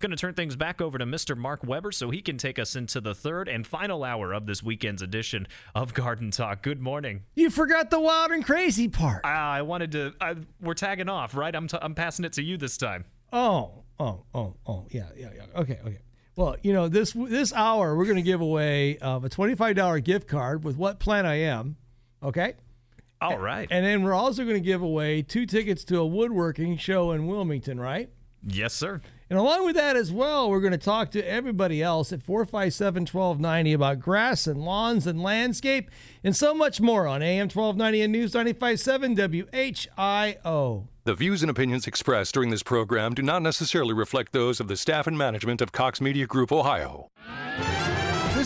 Going to turn things back over to Mr. Mark Weber so he can take us into the third and final hour of this weekend's edition of Garden Talk. Good morning. You forgot the wild and crazy part. Uh, I wanted to. I, we're tagging off, right? I'm, t- I'm passing it to you this time. Oh, oh, oh, oh, yeah, yeah, yeah. Okay, okay. Well, you know this this hour we're going to give away uh, a twenty five dollar gift card with what plan I am. Okay. All right. And then we're also going to give away two tickets to a woodworking show in Wilmington, right? Yes, sir. And along with that as well, we're going to talk to everybody else at 457 1290 about grass and lawns and landscape and so much more on AM 1290 and News 957 WHIO. The views and opinions expressed during this program do not necessarily reflect those of the staff and management of Cox Media Group Ohio.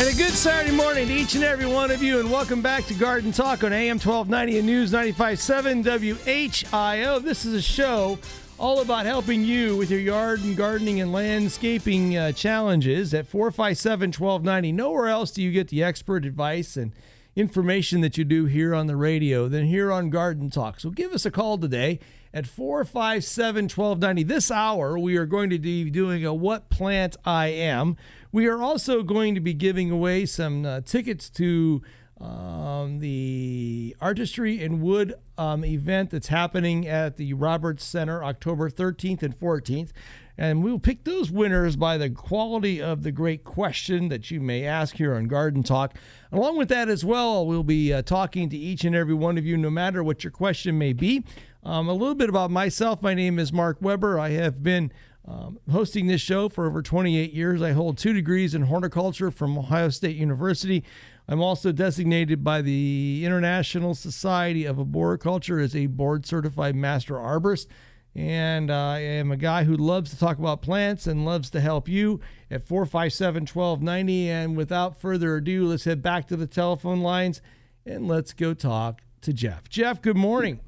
And a good Saturday morning to each and every one of you, and welcome back to Garden Talk on AM 1290 and News 95.7 WHIO. This is a show all about helping you with your yard and gardening and landscaping uh, challenges at 457 1290. Nowhere else do you get the expert advice and information that you do here on the radio than here on Garden Talk. So give us a call today at 457 1290. This hour, we are going to be doing a What Plant I Am. We are also going to be giving away some uh, tickets to um, the Artistry and Wood um, event that's happening at the Roberts Center October 13th and 14th. And we'll pick those winners by the quality of the great question that you may ask here on Garden Talk. Along with that, as well, we'll be uh, talking to each and every one of you, no matter what your question may be. Um, a little bit about myself. My name is Mark Weber. I have been um, hosting this show for over 28 years. I hold two degrees in horticulture from Ohio State University. I'm also designated by the International Society of Arboriculture as a board certified master arborist. And uh, I am a guy who loves to talk about plants and loves to help you at 457 1290. And without further ado, let's head back to the telephone lines and let's go talk to Jeff. Jeff, good morning.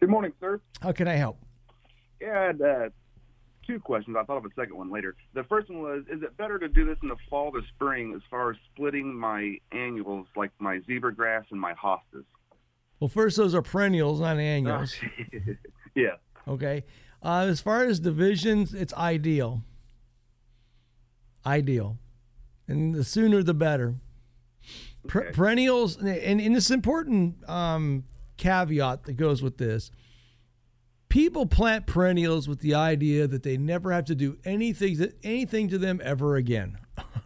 Good morning, sir. How can I help? Yeah, I had uh, two questions. I thought of a second one later. The first one was, is it better to do this in the fall or spring as far as splitting my annuals, like my zebra grass and my hostas? Well, first, those are perennials, not annuals. yeah. Okay. Uh, as far as divisions, it's ideal. Ideal. And the sooner the better. Per- Okay. perennials, and, and this important um, caveat that goes with this people plant perennials with the idea that they never have to do anything, anything to them ever again.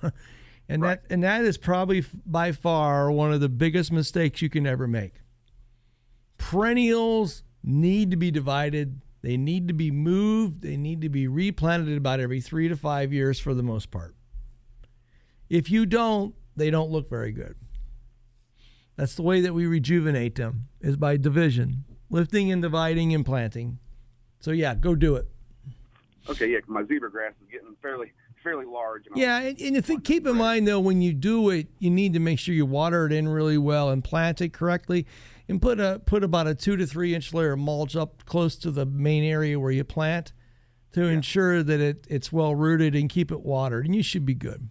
and, that, and that is probably by far one of the biggest mistakes you can ever make perennials need to be divided. They need to be moved. They need to be replanted about every three to five years for the most part. If you don't, they don't look very good. That's the way that we rejuvenate them is by division, lifting and dividing and planting. So yeah, go do it. Okay, yeah, my zebra grass is getting fairly fairly large. And Yeah, and, and if you keep in mind though, when you do it, you need to make sure you water it in really well and plant it correctly, and put a put about a two to three inch layer of mulch up close to the main area where you plant, to ensure that it it's well rooted and keep it watered, and you should be good.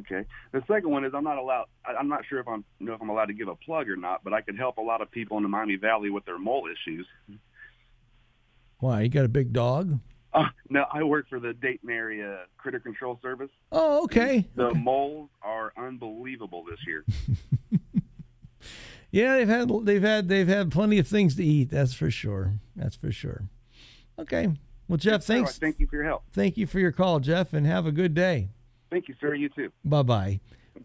Okay. The second one is I'm not allowed. I- I'm not sure if I'm you know if I'm allowed to give a plug or not, but I could help a lot of people in the Miami Valley with their mole issues. Why you got a big dog? Uh, no, I work for the Dayton area Critter Control Service. Oh, okay. The moles are unbelievable this year. Yeah, they've had they've had they've had plenty of things to eat. That's for sure. That's for sure. Okay. Well, Jeff, thanks. thank you for your help. Thank you for your call, Jeff, and have a good day. Thank you, sir. You too. Bye bye.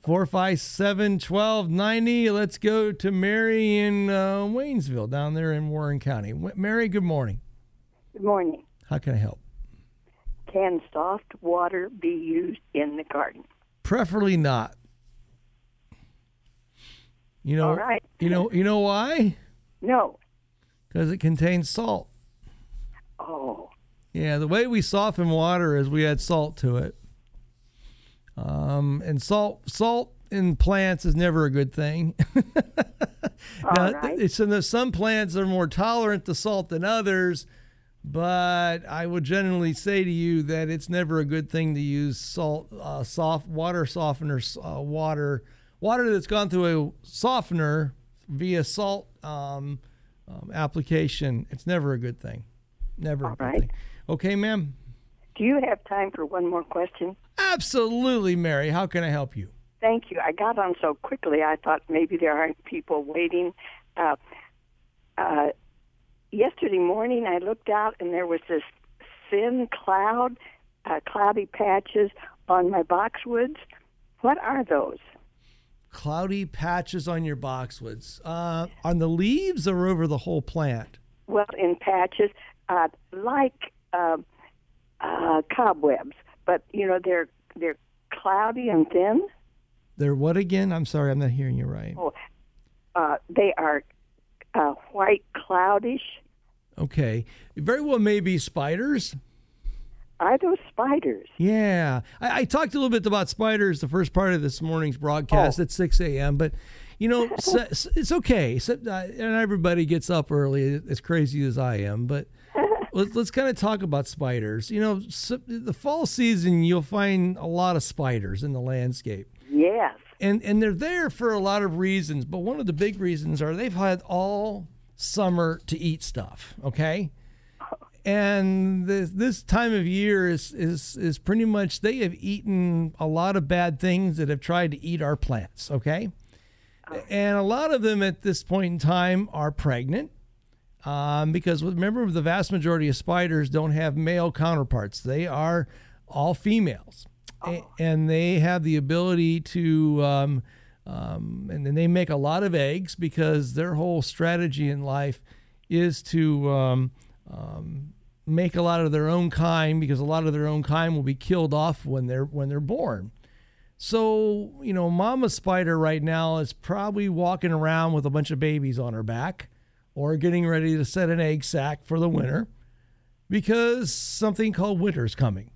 457 1290. Let's go to Mary in uh, Waynesville down there in Warren County. Mary, good morning. Good morning. How can I help? Can soft water be used in the garden? Preferably not. You know, All right. you know, you know why? No. Because it contains salt. Oh, Yeah, the way we soften water is we add salt to it. Um, and salt salt in plants is never a good thing. now, right. in the, some plants are more tolerant to salt than others, but I would generally say to you that it's never a good thing to use salt, uh, soft water softener, uh, water, water that's gone through a softener via salt um, um, application. It's never a good thing. Never a good right. thing. Okay, ma'am. Do you have time for one more question? Absolutely, Mary. How can I help you? Thank you. I got on so quickly, I thought maybe there aren't people waiting. Uh, uh, yesterday morning, I looked out and there was this thin cloud, uh, cloudy patches on my boxwoods. What are those? Cloudy patches on your boxwoods. Uh, on the leaves or over the whole plant? Well, in patches, uh, like uh, cobwebs, but you know they're they're cloudy and thin. They're what again? I'm sorry, I'm not hearing you right. Oh, uh, they are uh, white cloudish. Okay. Very well, maybe spiders. Are those spiders? Yeah. I, I talked a little bit about spiders the first part of this morning's broadcast Oh. at 6 a.m., but, you know, so, so it's okay. So, uh, and everybody gets up early, as crazy as I am, but let's, let's kind of talk about spiders. You know, so, the fall season, you'll find a lot of spiders in the landscape. Yes. and and they're there for a lot of reasons but one of the big reasons are they've had all summer to eat stuff okay and this, this time of year is, is is pretty much they have eaten a lot of bad things that have tried to eat our plants okay oh. and a lot of them at this point in time are pregnant um, because remember the vast majority of spiders don't have male counterparts. They are all females. A- and they have the ability to um, um, and then they make a lot of eggs because their whole strategy in life is to um, um, make a lot of their own kind because a lot of their own kind will be killed off when they're when they're born. So, you know, Mama Spider right now is probably walking around with a bunch of babies on her back or getting ready to set an egg sac for the winter because something called winter's coming.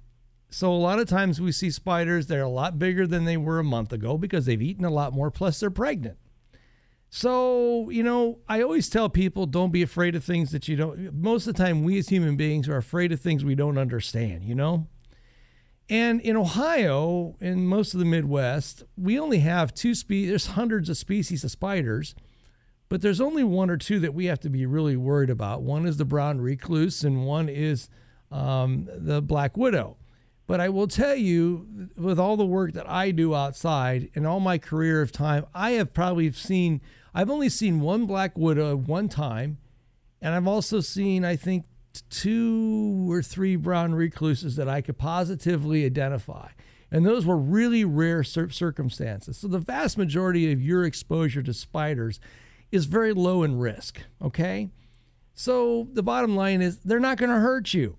So, a lot of times we see spiders, they're a lot bigger than they were a month ago because they've eaten a lot more, plus they're pregnant. So, you know, I always tell people don't be afraid of things that you don't. Most of the time, we as human beings are afraid of things we don't understand, you know? And in Ohio, in most of the Midwest, we only have two species. There's hundreds of species of spiders, but there's only one or two that we have to be really worried about. One is the brown recluse, and one is um, the black widow. But I will tell you, with all the work that I do outside and all my career of time, I have probably seen, I've only seen one black widow one time, and I've also seen, I think, two or three brown recluses that I could positively identify. And those were really rare circumstances. So the vast majority of your exposure to spiders is very low in risk, okay? So the bottom line is they're not going to hurt you.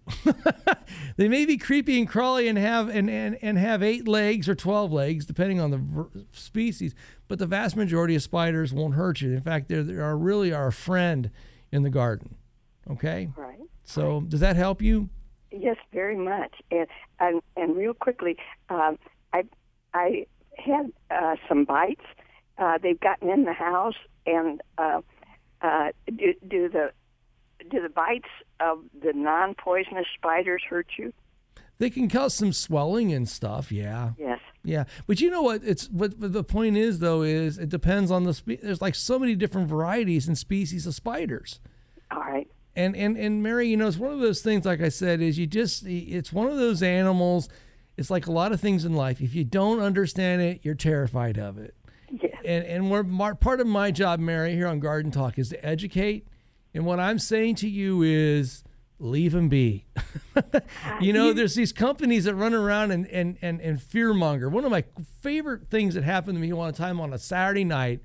they may be creepy and crawly and have and, and, and have eight legs or 12 legs depending on the species, but the vast majority of spiders won't hurt you. In fact, they're, they are really our friend in the garden. Okay? Right. So does that help you? Yes, very much. And and, and real quickly, um, I I had uh, some bites. Uh, they've gotten in the house, and uh, uh, do, do the do the bites of the non-poisonous spiders hurt you? They can cause some swelling and stuff, yeah. Yes. Yeah, but you know what? It's what, what the point is though is it depends on the spe- there's like so many different varieties and species of spiders. All right. And and and Mary, you know, it's one of those things. Like I said, is you just it's one of those animals. It's like a lot of things in life. If you don't understand it, you're terrified of it. And and we're part of my job, Mary, here on Garden Talk, is to educate. And what I'm saying to you is leave them be. you know, there's these companies that run around and and and, and fearmonger. One of my favorite things that happened to me one time on a Saturday night.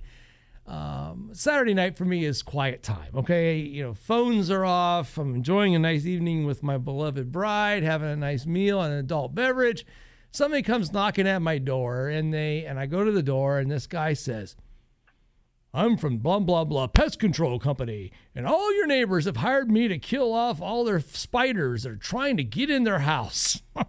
Um, Saturday night for me is quiet time. Okay, you know, phones are off. I'm enjoying a nice evening with my beloved bride, having a nice meal and an adult beverage. Somebody comes knocking at my door, and they and I go to the door, and this guy says, "I'm from blah blah blah pest control company, and all your neighbors have hired me to kill off all their spiders that are trying to get in their house."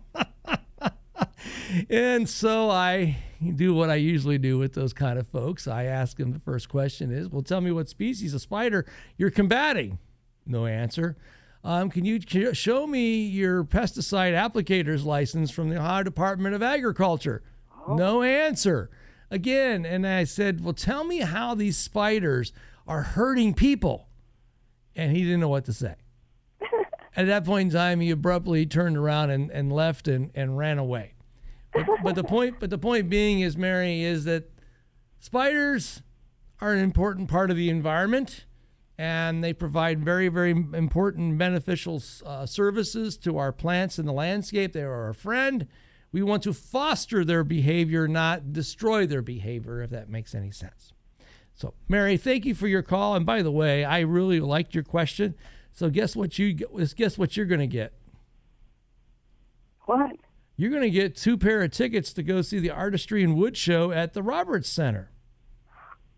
and so I do what I usually do with those kind of folks. I ask them the first question is, "Well, tell me what species of spider you're combating." No answer. Um, can you show me your pesticide applicator's license from the Ohio Department of Agriculture? Oh. No answer. Again, and I said, Well, tell me how these spiders are hurting people. And he didn't know what to say. At that point in time, he abruptly turned around and, and left and, and ran away. But, but the point, but the point being is, Mary, is that spiders are an important part of the environment and they provide very, very important beneficial uh, services to our plants in the landscape. They are our friend. We want to foster their behavior, not destroy their behavior, if that makes any sense. So, Mary, thank you for your call. And by the way, I really liked your question. So, guess what you guess what you're going to get? What? You're going to get two pair of tickets to go see the Artistry and Wood Show at the Roberts Center.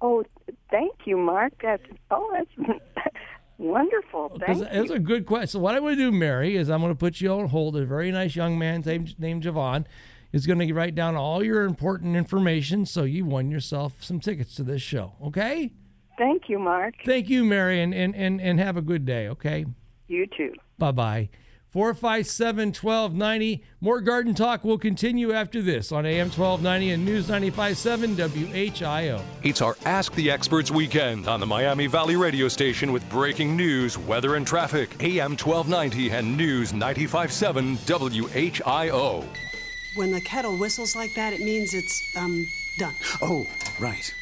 Oh, thank you, Mark. That's oh, that's wonderful. Thank It's a good question. So what I'm going to do, Mary, is I'm going to put you on hold. A very nice young man named named Javon is going to write down all your important information, so you won yourself some tickets to this show. Okay. Thank you, Mark. Thank you, Mary, and and and, and have a good day. Okay. You too. Bye bye. 457 1290. More garden talk will continue after this on AM 1290 and News 957 WHIO. It's our Ask the Experts weekend on the Miami Valley radio station with breaking news, weather, and traffic. AM 1290 and News 957 WHIO. When the kettle whistles like that, it means it's, um, done. Oh, right.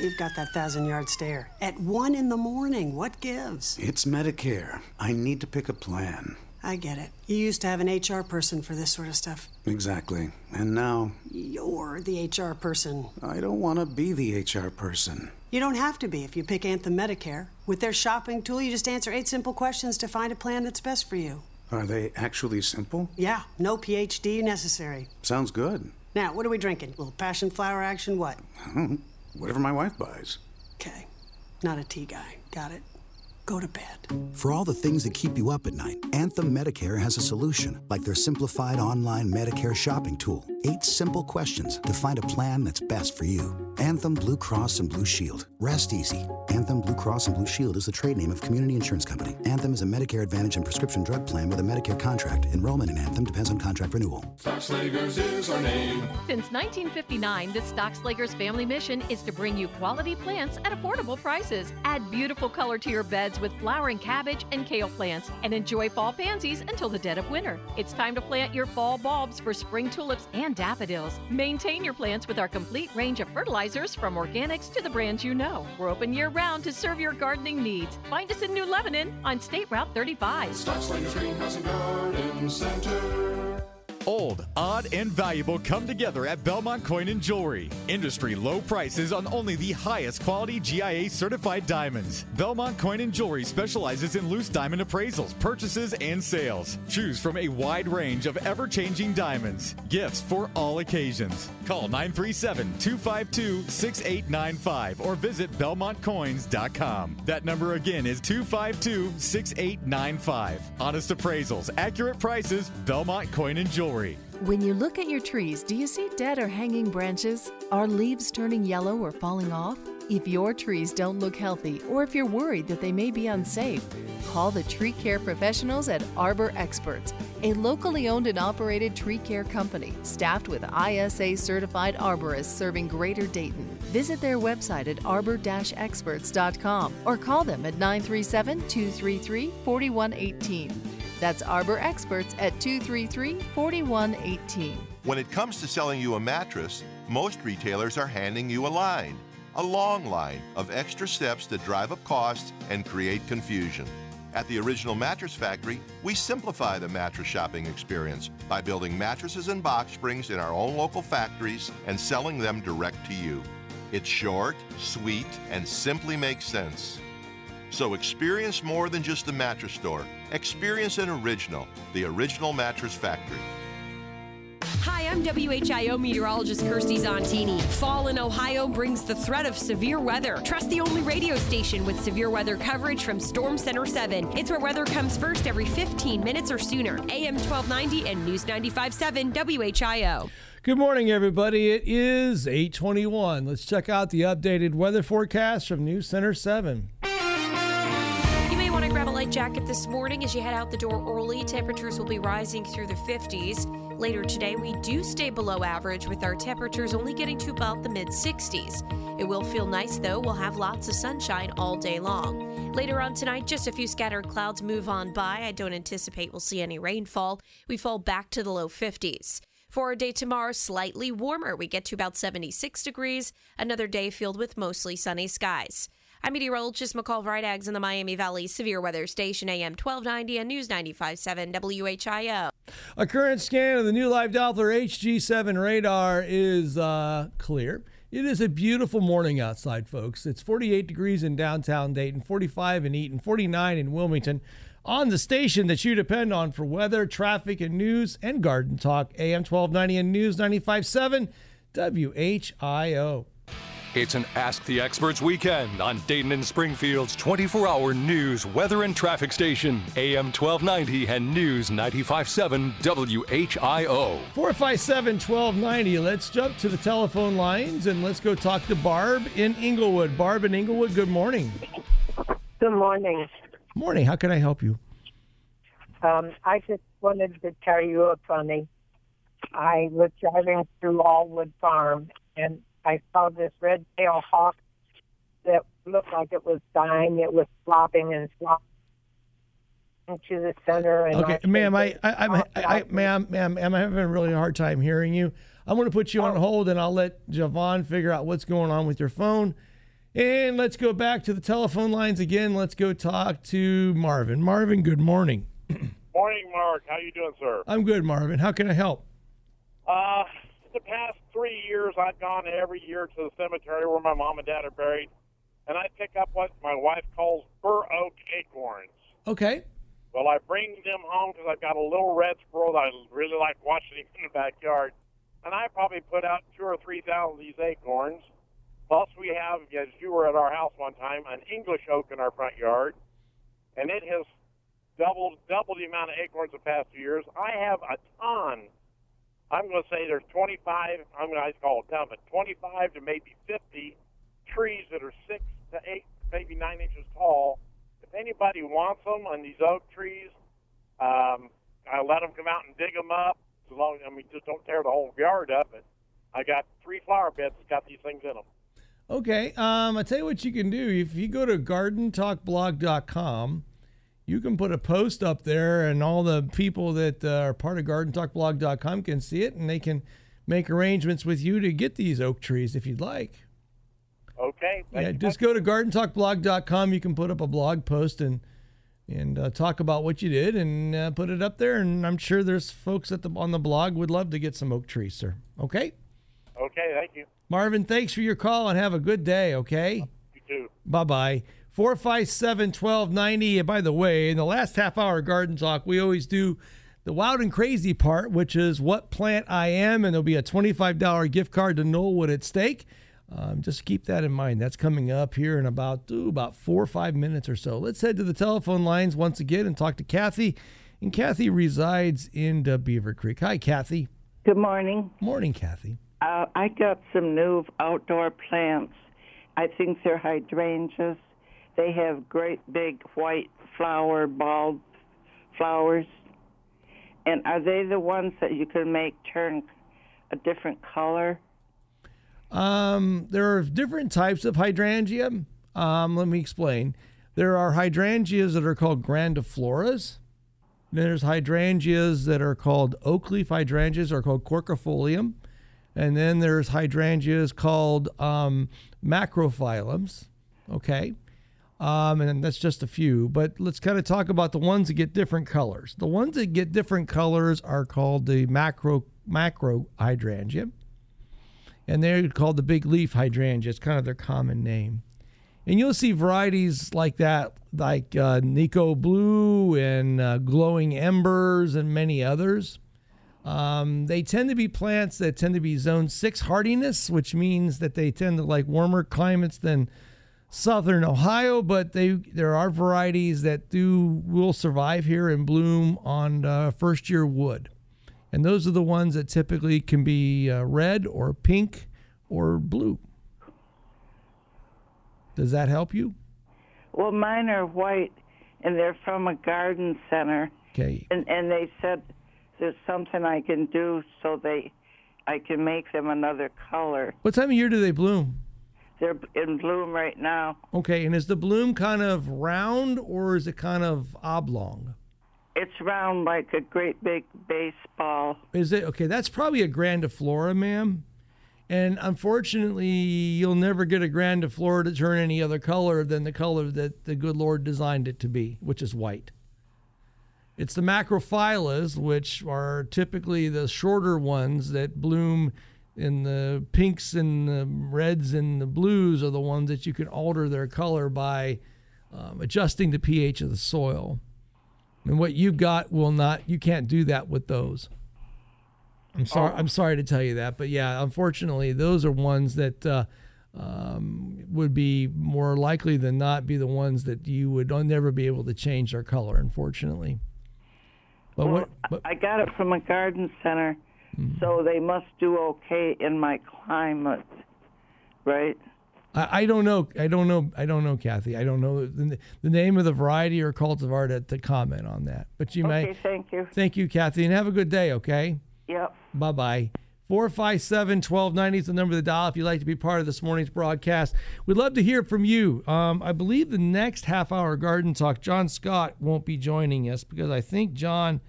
You've got that thousand yard stare. At one in the morning, what gives? It's Medicare. I need to pick a plan. I get it. You used to have an HR person for this sort of stuff. Exactly. And now. You're the HR person. I don't want to be the HR person. You don't have to be if you pick Anthem Medicare. With their shopping tool, you just answer eight simple questions to find a plan that's best for you. Are they actually simple? Yeah, no PhD necessary. Sounds good. Now, what are we drinking? A little passion flower action, what? Whatever my wife buys. Okay. Not a tea guy. Got it go to bed. For all the things that keep you up at night, Anthem Medicare has a solution, like their simplified online Medicare shopping tool. Eight simple questions to find a plan that's best for you. Anthem Blue Cross and Blue Shield. Rest easy. Anthem Blue Cross and Blue Shield is the trade name of Community Insurance Company. Anthem is a Medicare Advantage and prescription drug plan with a Medicare contract. Enrollment in Anthem depends on contract renewal. Stockslagers is our name. Since 1959, the Stockslagers family mission is to bring you quality plants at affordable prices. Add beautiful color to your beds with flowering cabbage and kale plants and enjoy fall pansies until the dead of winter. It's time to plant your fall bulbs for spring tulips and daffodils. Maintain your plants with our complete range of fertilizers from organics to the brands you know. We're open year round to serve your gardening needs. Find us in New Lebanon on State Route 35. Stockslagers Greenhouse and Garden Center. Old, odd, and valuable come together at Belmont Coin and Jewelry. Industry low prices on only the highest quality GIA certified diamonds. Belmont Coin and Jewelry specializes in loose diamond appraisals, purchases, and sales. Choose from a wide range of ever changing diamonds. Gifts for all occasions. Call 937 252 6895 or visit BelmontCoins.com. That number again is 252 6895. Honest appraisals, accurate prices, Belmont Coin and Jewelry. When you look at your trees, do you see dead or hanging branches? Are leaves turning yellow or falling off? If your trees don't look healthy or if you're worried that they may be unsafe, call the tree care professionals at Arbor Experts, a locally owned and operated tree care company staffed with ISA certified arborists serving Greater Dayton. Visit their website at arbor-experts.com or call them at 937 233 4118. That's Arbor Experts at 233 4118. When it comes to selling you a mattress, most retailers are handing you a line, a long line of extra steps that drive up costs and create confusion. At the Original Mattress Factory, we simplify the mattress shopping experience by building mattresses and box springs in our own local factories and selling them direct to you. It's short, sweet, and simply makes sense. So experience more than just a mattress store. Experience an original, the Original Mattress Factory. Hi, I'm WHIO meteorologist Kirsty Zontini. Fall in Ohio brings the threat of severe weather. Trust the only radio station with severe weather coverage from Storm Center 7. It's where weather comes first every 15 minutes or sooner. AM 1290 and News 95.7 WHIO. Good morning, everybody. It is 821. Let's check out the updated weather forecast from News Center 7. Jacket this morning as you head out the door early. Temperatures will be rising through the 50s. Later today, we do stay below average with our temperatures only getting to about the mid 60s. It will feel nice though. We'll have lots of sunshine all day long. Later on tonight, just a few scattered clouds move on by. I don't anticipate we'll see any rainfall. We fall back to the low 50s. For our day tomorrow, slightly warmer. We get to about 76 degrees. Another day filled with mostly sunny skies. I'm meteorologist McCall Vrydaghs in the Miami Valley Severe Weather Station, AM 1290 and News 95.7 WHIO. A current scan of the new live Doppler HG7 radar is uh, clear. It is a beautiful morning outside, folks. It's 48 degrees in downtown Dayton, 45 in Eaton, 49 in Wilmington on the station that you depend on for weather, traffic, and news and garden talk. AM 1290 and News 95.7 WHIO. It's an Ask the Experts weekend on Dayton and Springfield's 24 hour news, weather, and traffic station. AM 1290 and News 95.7 WHIO. 457 1290. Let's jump to the telephone lines and let's go talk to Barb in Englewood. Barb in Englewood, good morning. Good morning. Morning. How can I help you? Um, I just wanted to tell you a funny. I was driving through Aullwood Farm and I saw this red-tailed hawk that looked like it was dying. It was flopping and flopping into the center. And Okay, ma'am, I, I, I'm, I, I, ma'am, ma'am, I'm having a really hard time hearing you. I'm going to put you on hold, and I'll let Javon figure out what's going on with your phone. And let's go back to the telephone lines again. Let's go talk to Marvin. Marvin, good morning. Morning, Mark. How you doing, sir? I'm good, Marvin. How can I help? Uh, the past three years, I've gone every year to the cemetery where my mom and dad are buried, and I pick up what my wife calls bur oak acorns. Okay. Well, I bring them home because I've got a little red squirrel that I really like watching in the backyard, and I probably put out two or three thousand of these acorns. Plus, we have, as you were at our house one time, an English oak in our front yard, and it has doubled doubled the amount of acorns the past few years. I have a ton. I'm going to say there's 25. I'm going to call it ton, but 25 to maybe 50 trees that are six to eight, maybe nine inches tall. If anybody wants them on these oak trees, um, I let them come out and dig them up. As long, I mean, just don't tear the whole yard up. But I got three flower beds that got these things in them. Okay. Um, I tell you what you can do. If you go to gardentalkblog.com, you can put a post up there, and all the people that uh, are part of gardentalkblog.com can see it, and they can make arrangements with you to get these oak trees if you'd like. Okay. Yeah, just go to gardentalkblog.com. You can put up a blog post and and uh, talk about what you did and uh, put it up there. And I'm sure there's folks at the on the blog would love to get some oak trees, sir. Okay, Okay. Thank you. Marvin, thanks for your call and have a good day. Okay. You too. Bye bye. 457 1290. And by the way, in the last half hour Garden Talk, we always do the wild and crazy part, which is what plant I am. And there'll be a $25 gift card to Knollwood at stake. Um, just keep that in mind. That's coming up here in about, ooh, about four or five minutes or so. Let's head to the telephone lines once again and talk to Kathy. And Kathy resides in uh, Beavercreek. Hi, Kathy. Good morning. Morning, Kathy. Uh, I got some new outdoor plants. I think they're hydrangeas. They have great big white flower bulb flowers. And are they the ones that you can make turn a different color? Um, there are different types of hydrangea. Um, let me explain. There are hydrangeas that are called grandifloras. There's hydrangeas that are called oak leaf hydrangeas or called quercifolium. And then there's hydrangeas called um, macrophyllums. Okay. Um, and that's just a few. But let's kind of talk about the ones that get different colors. The ones that get different colors are called the macro macro hydrangea and they're called the big leaf hydrangea. It's kind of their common name. And you'll see varieties like that, like uh, Nikko Blue and uh, Glowing Embers and many others. Um, they tend to be plants that tend to be zone six hardiness, which means that they tend to like warmer climates than southern Ohio. But they there are varieties that do will survive here and bloom on uh, first year wood. And those are the ones that typically can be uh, red or pink or blue. Does that help you? Well, mine are white, and they're from a garden center. Okay. And and they said there's something I can do so they, I can make them another color. What time of year do they bloom? They're in bloom right now. Okay, and is the bloom kind of round or is it kind of oblong? It's round like a great big baseball. Is it okay? That's probably a grandiflora, ma'am. And unfortunately, you'll never get a grandiflora to turn any other color than the color that the good Lord designed it to be, which is white. It's the macrophyllus, which are typically the shorter ones that bloom in the pinks and the reds and the blues, are the ones that you can alter their color by um, adjusting the pH of the soil. And what you've got will not, you can't do that with those. I'm sorry. I'm sorry to tell you that, but yeah, unfortunately, those are ones that uh, um, would be more likely than not be the ones that you would never be able to change their color. Unfortunately. But well, what? But, I got it from a garden center, Mm-hmm. so they must do okay in my climate, right? I, I don't know. I don't know. I don't know, Kathy. I don't know the, the name of the variety or cultivar to, to comment on that. But you may. Okay, thank you. Thank you, Kathy, and have a good day. Okay. Yep. Bye bye. 457 1290 is the number to dial if you'd like to be part of this morning's broadcast. We'd love to hear from you. Um, I believe the next half hour Garden Talk, John Scott won't be joining us because I think John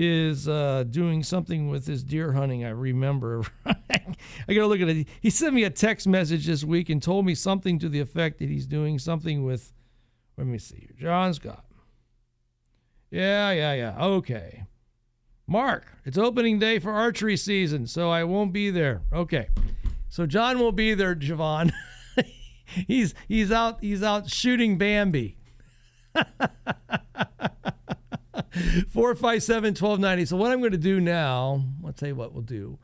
is uh, doing something with his deer hunting. I remember. I got to look at it. He sent me a text message this week and told me something to the effect that he's doing something with, let me see here, John Scott. Yeah, yeah, yeah. Okay. Mark, it's opening day for archery season, so I won't be there. Okay. So John will be there, Javon. he's he's out he's out shooting Bambi. 457 1290. So, what I'm going to do now, I'll tell you what we'll do.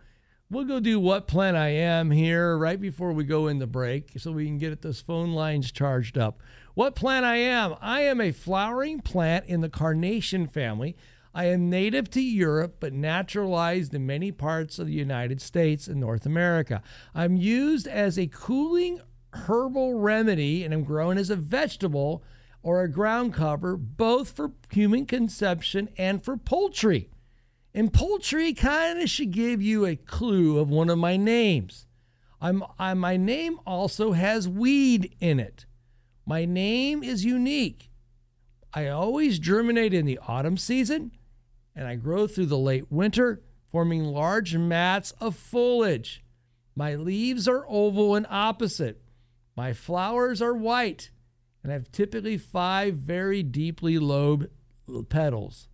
We'll go do what plant I am here right before we go in the break so we can get those phone lines charged up. What plant I am? I am a flowering plant in the carnation family. I am native to Europe but naturalized in many parts of the United States and North America. I'm used as a cooling herbal remedy and I'm grown as a vegetable or a ground cover, both for human consumption and for poultry. And poultry kind of should give you a clue of one of my names. I'm, I, my name also has weed in it. My name is unique. I always germinate in the autumn season and I grow through the late winter, forming large mats of foliage. My leaves are oval and opposite. My flowers are white and have typically five very deeply lobed petals.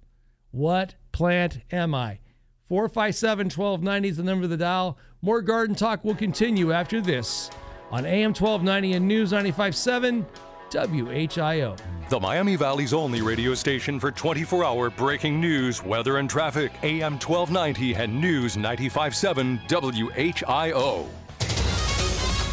What plant am I? 457 1290 is the number of the dial. More garden talk will continue after this on AM 1290 and News 957 WHIO. The Miami Valley's only radio station for 24 hour breaking news, weather, and traffic. AM 1290 and News 957 WHIO.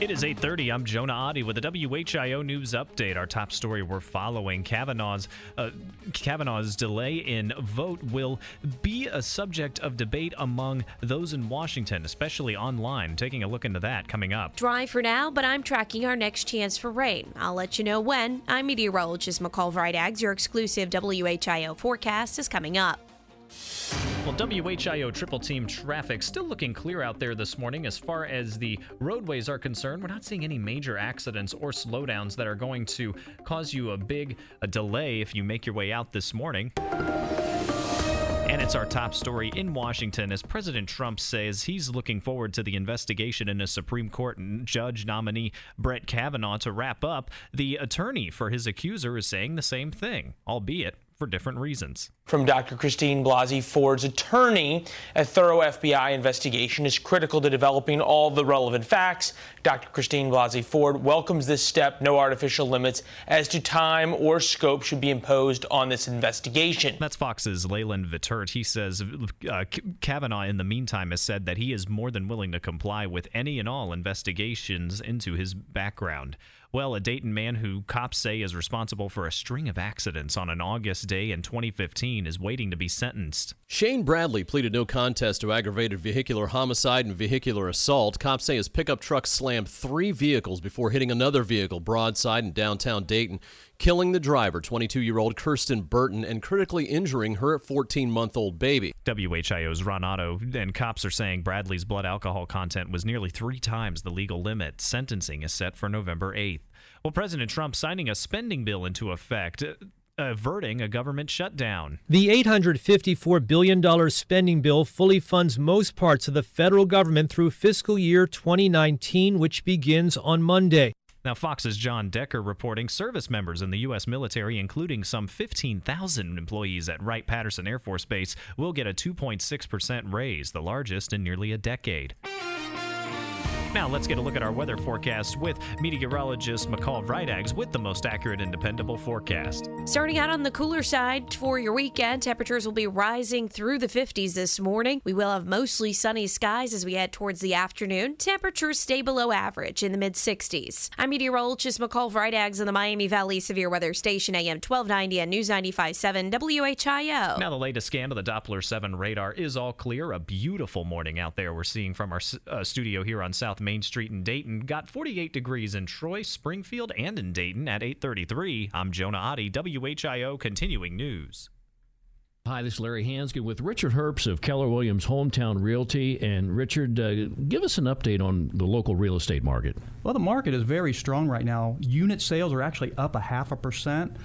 It is 8:30. I'm Jonah Adi with a WHIO news update. Our top story we're following: Kavanaugh's uh, Kavanaugh's delay in vote will be a subject of debate among those in Washington, especially online. Taking a look into that coming up. Dry for now, but I'm tracking our next chance for rain. I'll let you know when. I'm meteorologist McCall Vrydaghs. Your exclusive WHIO forecast is coming up. Well, WHIO triple team traffic still looking clear out there this morning as far as the roadways are concerned. We're not seeing any major accidents or slowdowns that are going to cause you a big a delay if you make your way out this morning. And it's our top story in Washington as President Trump says he's looking forward to the investigation into Supreme Court judge nominee Brett Kavanaugh to wrap up. The attorney for his accuser is saying the same thing, albeit for different reasons. From Dr. Christine Blasey Ford's attorney, a thorough FBI investigation is critical to developing all the relevant facts. Dr. Christine Blasey Ford welcomes this step. No artificial limits as to time or scope should be imposed on this investigation. That's Fox's Leland Vittert. He says uh, Kavanaugh, in the meantime, has said that he is more than willing to comply with any and all investigations into his background. Well, a Dayton man who cops say is responsible for a string of accidents on an August day in 2015 is waiting to be sentenced. Shane Bradley pleaded no contest to aggravated vehicular homicide and vehicular assault. Cops say his pickup truck slammed three vehicles before hitting another vehicle broadside in downtown Dayton, killing the driver, 22 year old Kirsten Burton, and critically injuring her 14 month old baby. WHIO's Ron Otto and cops are saying Bradley's blood alcohol content was nearly three times the legal limit. Sentencing is set for November 8th. Well, President Trump signing a spending bill into effect uh, averting a government shutdown. The $854 billion spending bill fully funds most parts of the federal government through fiscal year 2019, which begins on Monday. Now, Fox's John Decker reporting service members in the U.S. military, including some 15,000 employees at Wright Patterson Air Force Base, will get a 2.6% raise, the largest in nearly a decade. Now, let's get a look at our weather forecast with meteorologist McCall Vrydaghs with the most accurate and dependable forecast. Starting out on the cooler side for your weekend, temperatures will be rising through the 50s this morning. We will have mostly sunny skies as we head towards the afternoon. Temperatures stay below average in the mid 60s. I'm meteorologist McCall Vrydaghs in the Miami Valley Severe Weather Station, AM 1290 and News 95.7 WHIO. Now, the latest scan of the Doppler 7 radar is all clear. A beautiful morning out there we're seeing from our uh, studio here on South Main Street in Dayton. Got 48 degrees in Troy, Springfield, and in Dayton at 833. I'm Jonah Adi, WHIO Continuing News. Hi, this is Larry Hansgen with Richard Herbst of Keller Williams Hometown Realty. And Richard, uh, give us an update on the local real estate market. Well, the market is very strong right now. Unit sales are actually up a half a percent.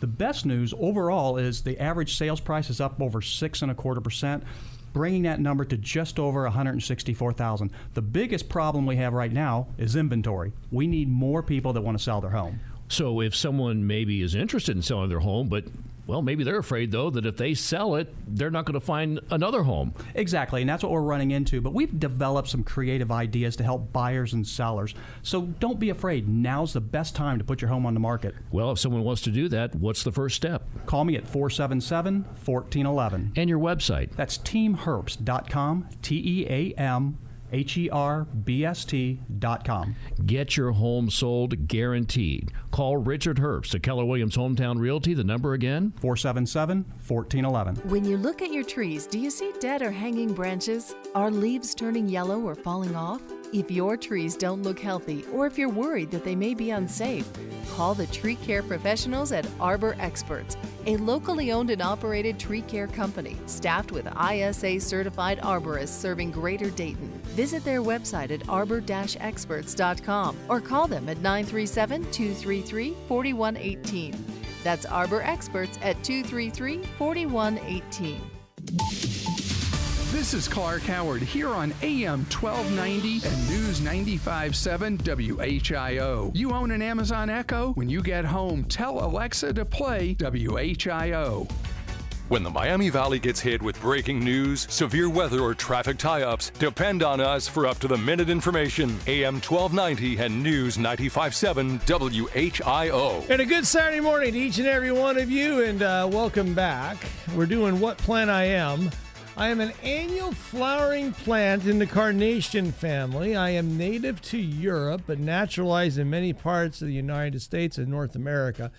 The best news overall is the average sales price is up over six and a quarter percent bringing that number to just over 164,000. The biggest problem we have right now is inventory. We need more people that want to sell their home. So if someone maybe is interested in selling their home, but well, maybe they're afraid though that if they sell it, they're not going to find another home. Exactly, and that's what we're running into. But we've developed some creative ideas to help buyers and sellers. So don't be afraid. Now's the best time to put your home on the market. Well, if someone wants to do that, what's the first step? Call me at 477 1411. And your website? That's teamherbst.com, T E A M H-E-R-B-S-T dot com. Get your home sold guaranteed. Call Richard Herbst at Keller Williams Hometown Realty. The number again? 477-1411. When you look at your trees, do you see dead or hanging branches? Are leaves turning yellow or falling off? If your trees don't look healthy or if you're worried that they may be unsafe, call the tree care professionals at Arbor Experts, a locally owned and operated tree care company staffed with ISA certified arborists serving Greater Dayton. Visit their website at arbor-experts.com or call them at 937 233 4118. That's Arbor Experts at 233 4118. This is Clark Howard here on AM 1290 and News 95.7 WHIO. You own an Amazon Echo? When you get home, tell Alexa to play WHIO. When the Miami Valley gets hit with breaking news, severe weather, or traffic tie ups, depend on us for up to the minute information. AM 1290 and News 95.7 WHIO. And a good Saturday morning to each and every one of you, and uh, welcome back. We're doing What Plant I Am. I am an annual flowering plant in the carnation family. I am native to Europe, but naturalized in many parts of the United States and North America.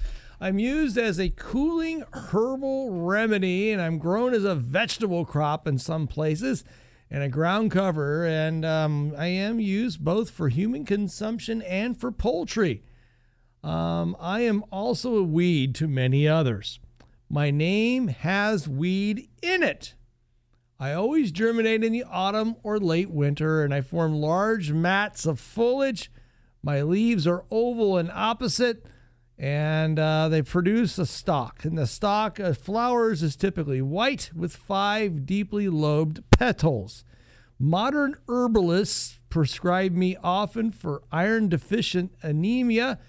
I'm used as a cooling herbal remedy, and I'm grown as a vegetable crop in some places and a ground cover. And um, I am used both for human consumption and for poultry. Um, I am also a weed to many others. My name has weed in it. I always germinate in the autumn or late winter, and I form large mats of foliage. My leaves are oval and opposite and uh, they produce a stalk. And the stalk of flowers is typically white with five deeply lobed petals. Modern herbalists prescribe me often for iron deficient anemia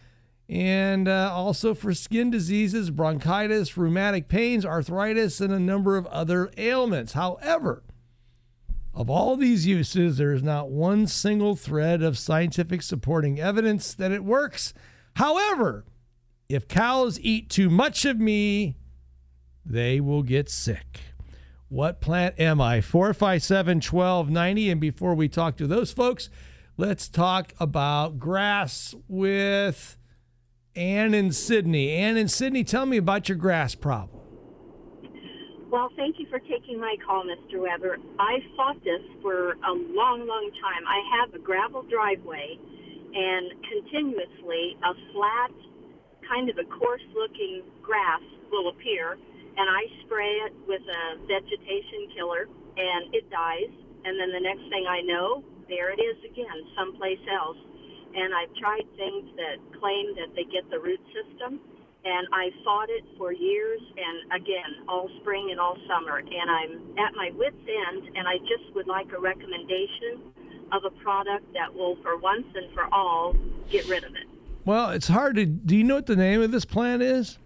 and uh, also for skin diseases, bronchitis, rheumatic pains, arthritis, and a number of other ailments. However, of all these uses, there is not one single thread of scientific supporting evidence that it works. However, if cows eat too much of me, they will get sick. What plant am I? 457 1290. And before we talk to those folks, let's talk about grass with Ann and Sidney. Ann and Sidney, tell me about your grass problem. Well, thank you for taking my call, Mr. Weber. I fought this for a long, long time. I have a gravel driveway, and continuously a flat, kind of a coarse-looking grass will appear, and I spray it with a vegetation killer, and it dies. And then the next thing I know, there it is again, someplace else. And I've tried things that claim that they get the root system, and I fought it for years, and again, all spring and all summer. And I'm at my wit's end, and I just would like a recommendation of a product that will, for once and for all, get rid of it. Well, it's hard to. Do you know what the name of this plant is?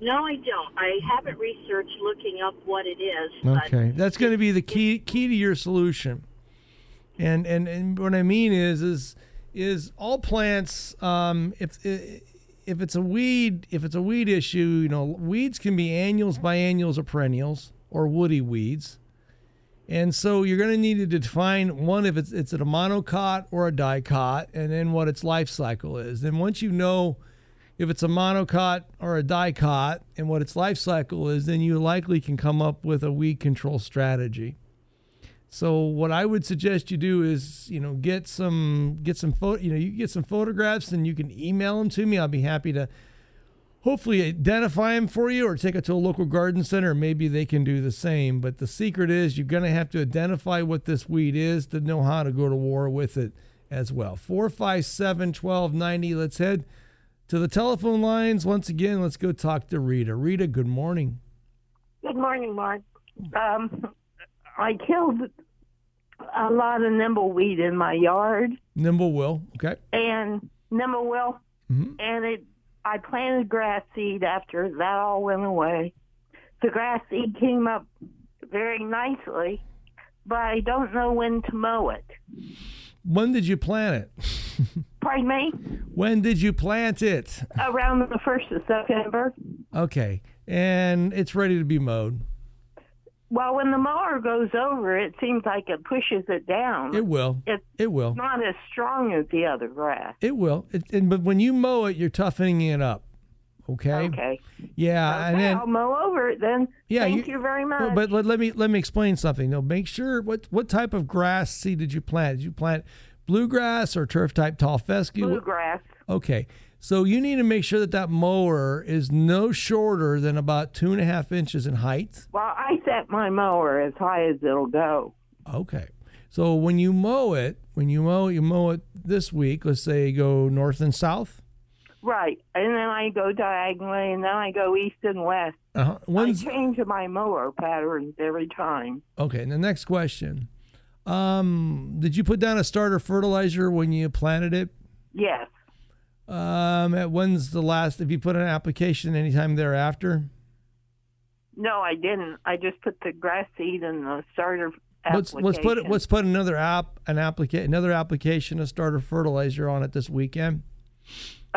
No, I don't. I haven't researched looking up what it is. Okay, that's going to be the key key to your solution. And and and what I mean is is is all plants. Um, if if it's a weed, if it's a weed issue, you know, weeds can be annuals, biennials, or perennials, or woody weeds. And so you're going to need to define one if it's it's a monocot or a dicot, and then what its life cycle is. Then once you know if it's a monocot or a dicot and what its life cycle is, then you likely can come up with a weed control strategy. So what I would suggest you do is, you know, get some get some photo, you know, you get some photographs and you can email them to me. I'll be happy to hopefully identify them for you or take it to a local garden center. Maybe they can do the same. But the secret is you're going to have to identify what this weed is to know how to go to war with it as well. 457 1290. Let's head to the telephone lines. Once again, let's go talk to Rita. Rita, good morning. Good morning, Mark. Um, I killed a lot of nimbleweed in my yard. Nimble will, okay. And nimblewill, mm-hmm. and it. I planted grass seed after that all went away. The grass seed came up very nicely, but I don't know when to mow it. When did you plant it? Pardon me? When did you plant it? Around the 1st of September. Okay. And it's ready to be mowed. Well, when the mower goes over, it seems like it pushes it down. It will. It's it will. not as strong as the other grass. It will. It, and, but when you mow it, you're toughening it up. Okay. Okay. Yeah, okay, and then I'll mow over it then. Yeah, Thank you- you, very much. But let, let me let me explain something. No, make sure what what type of grass seed did you plant? Did you plant bluegrass or turf type tall fescue? Bluegrass. Okay, so you need to make sure that that mower is no shorter than about two and a half inches in height. Well, I set my mower as high as it'll go. Okay, so when you mow it, when you mow, you mow it this week. Let's say you go north and south. Right. And then I go diagonally and then I go east and west. Uh-huh. I change my mower patterns every time. okay? And the next question: um, Did you put down a starter fertilizer when you planted it? Yes. Um, when's the last? If you put an application anytime thereafter, No, I didn't. I just put the grass seed in the starter let's let's put let's put another app an applica- another application of starter fertilizer on it this weekend,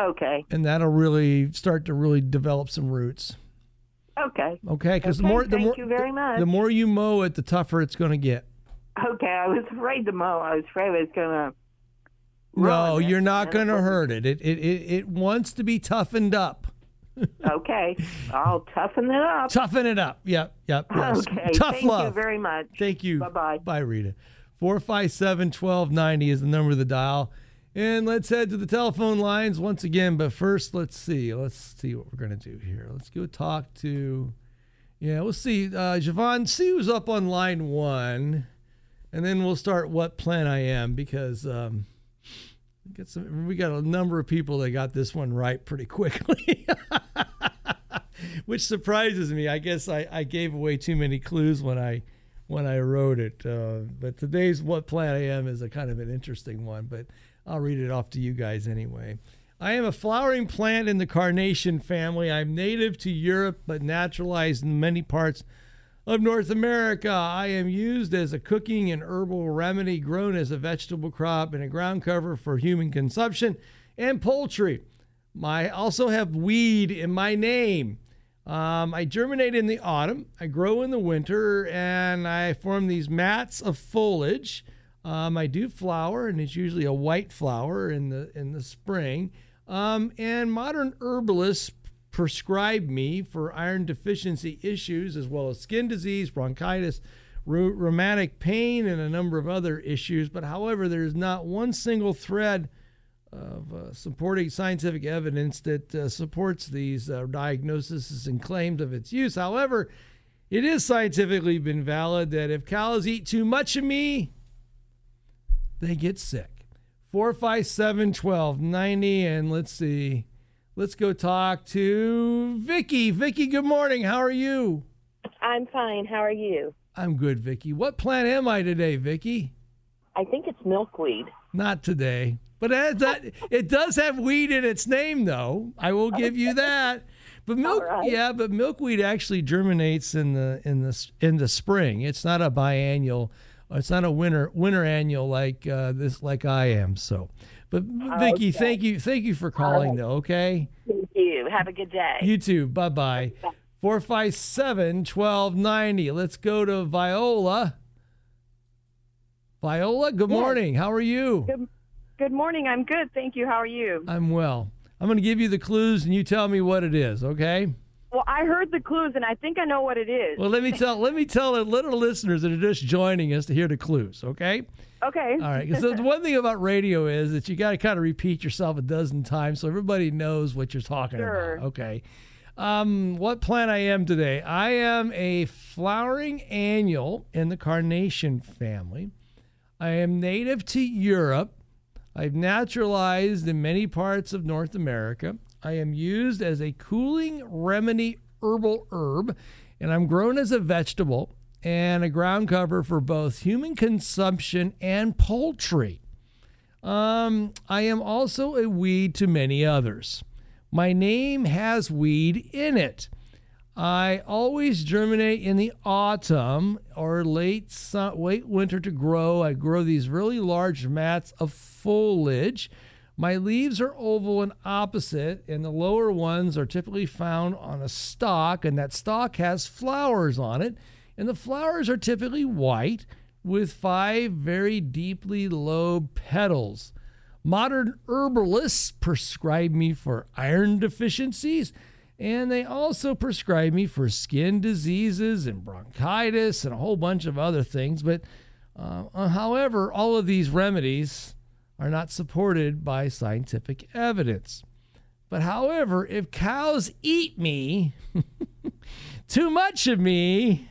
Okay. and that'll really start to really develop some roots. Okay. Okay, because the Okay, more the thank more you very much. the more you mow it, the tougher it's going to get. Okay, I was afraid to mow. I was afraid it was gonna. No, you're not going to hurt it. It, it it it wants to be toughened up. Okay, I'll toughen it up. Toughen it up. Yep, yep. Yes. Okay, Tough thank you very much. Thank you. Bye bye. Bye, Rita. 457 1290 is the number of the dial. And let's head to the telephone lines once again. But first, let's see. Let's see what we're going to do here. Let's go talk to, yeah, we'll see. Uh, Javon, see who's up on line one. And then we'll start what plan I am because um, got, some, we got a number of people that got this one right pretty quickly. which surprises me. I guess I, I gave away too many clues when I when I wrote it. Uh, but today's what plan I am is a kind of an interesting one. But I'll read it off to you guys anyway. I am a flowering plant in the carnation family. I'm native to Europe but naturalized in many parts of North America. I am used as a cooking and herbal remedy, grown as a vegetable crop and a ground cover for human consumption and poultry. I also have weed in my name. Um, I germinate in the autumn, I grow in the winter, and I form these mats of foliage. Um, I do flower, and it's usually a white flower in the in the spring. Um, and modern herbalists prescribe me for iron deficiency issues as well as skin disease, bronchitis, rheumatic pain, and a number of other issues. But however, there's not one single thread of uh, supporting scientific evidence that uh, supports these uh, diagnoses and claims of its use. However, it is scientifically been valid that if cows eat too much of me, they get sick. 457 1290. And let's see. Let's go talk to Vicky. Vicky, good morning. How are you? I'm fine. How are you? I'm good, Vicky. What plant am I today, Vicky? I think it's milkweed. Not today. But it, does have weed in its name, though. I will give you that. But milk, right. yeah, but milkweed actually germinates in the in the in the spring. It's not a biannual it's not a winter winter annual like uh, this like I am. So, but Vicky, okay. thank you thank you for calling right. though. Okay. Thank you. Have a good day. You too. Bye bye. 457 1290. Let's go to Viola. Viola, good yes. morning. How are you? Good, good morning. I'm good. Thank you. How are you? I'm well. I'm going to give you the clues and you tell me what it is, okay? Well, I heard the clues, and I think I know what it is. Well, let me tell let me tell the little listeners that are just joining us to hear the clues. Okay. Okay. All right. Because the one thing about radio is that you got to kind of repeat yourself a dozen times so everybody knows what you're talking sure. about. Okay. Um, what plant I am today? I am a flowering annual in the carnation family. I am native to Europe. I've naturalized in many parts of North America. I am used as a cooling remedy herbal herb, and I'm grown as a vegetable and a ground cover for both human consumption and poultry. Um, I am also a weed to many others. My name has weed in it. I always germinate in the autumn or late, late winter to grow. I grow these really large mats of foliage my leaves are oval and opposite, and the lower ones are typically found on a stalk, and that stalk has flowers on it. And the flowers are typically white with five very deeply lobed petals. Modern herbalists prescribe me for iron deficiencies, and they also prescribe me for skin diseases and bronchitis and a whole bunch of other things. But uh, however, all of these remedies are not supported by scientific evidence. But however, if cows eat me, too much of me,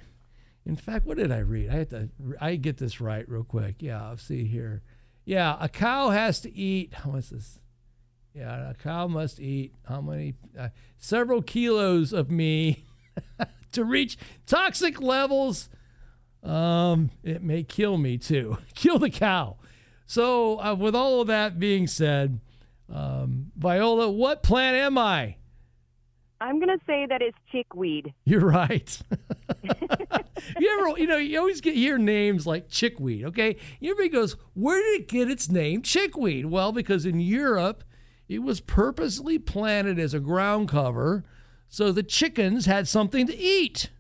in fact, what did I read? I have to I get this right real quick. Yeah, I'll see here. Yeah, a cow has to eat. What's this? Yeah, a cow must eat how many? Uh, several kilos of me to reach toxic levels. Um, it may kill me too. Kill the cow. So, uh, with all of that being said, um, Viola, what plant am I? I'm going to say that it's chickweed. You're right. you ever, you know, you always get hear names like chickweed, okay? Everybody goes, where did it get its name, chickweed? Well, because in Europe, it was purposely planted as a ground cover so the chickens had something to eat.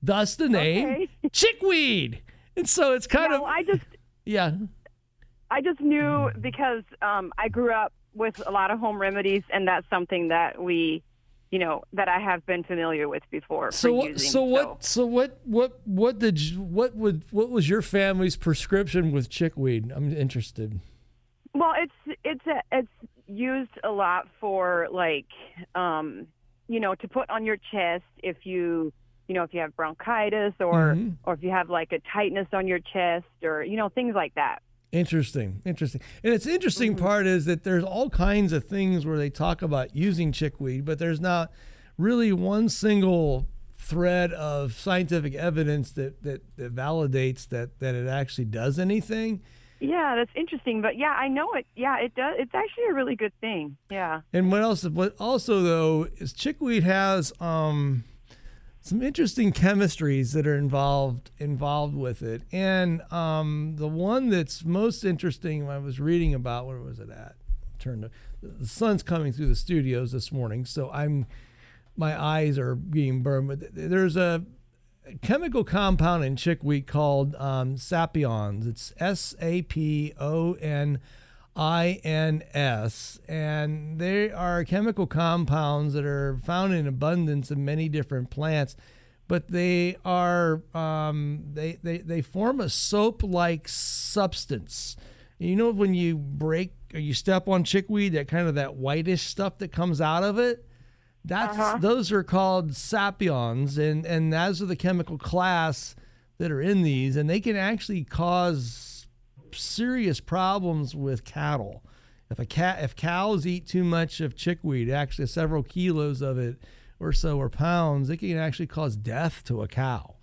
Thus the name okay. chickweed. And so it's kind no, of. I just. Yeah. I just knew because um, I grew up with a lot of home remedies, and that's something that we, you know, that I have been familiar with before. So what? Using, so what? So. so what? What? What did? You, what would? What was your family's prescription with chickweed? I'm interested. Well, it's it's a, it's used a lot for like, um, you know, to put on your chest if you you know if you have bronchitis or mm-hmm. or if you have like a tightness on your chest or you know things like that Interesting, interesting. And it's interesting mm-hmm. part is that there's all kinds of things where they talk about using chickweed, but there's not really one single thread of scientific evidence that that, that validates that that it actually does anything. Yeah, that's interesting. But yeah, I know it. Yeah, it does. It's actually a really good thing. Yeah. And what else? What also though is chickweed has um, some interesting chemistries that are involved involved with it. And um, the one that's most interesting, I was reading about, where was it at? Turned the sun's coming through the studios this morning, so I'm my eyes are being burned. But there's a chemical compound in chickweed called um, saponins. It's S A P O N N S, and they are chemical compounds that are found in abundance in many different plants. But they are um, they, they they form a soap-like substance. You know when you break or you step on chickweed, that kind of that whitish stuff that comes out of it. That's Uh-huh. those are called saponins, and and those are the chemical class that are in these, and they can actually cause serious problems with cattle. If a cat, if cows eat too much of chickweed, actually several kilos of it or so or pounds, it can actually cause death to a cow.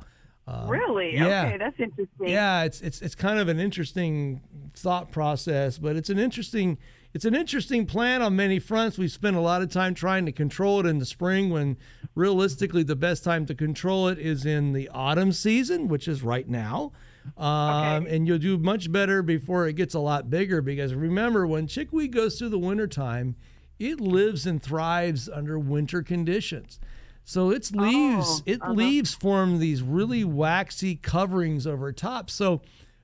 Um, really? yeah. Okay, that's interesting. Yeah, it's it's it's kind of an interesting thought process, but it's an interesting it's an interesting plan on many fronts. We spent a lot of time trying to control it in the spring when realistically the best time to control it is in the autumn season, which is right now. Um, And you'll do much better before it gets a lot bigger because remember, when chickweed goes through the wintertime, it lives and thrives under winter conditions. So its leaves, Oh, it uh-huh. leaves form these really waxy coverings over top. So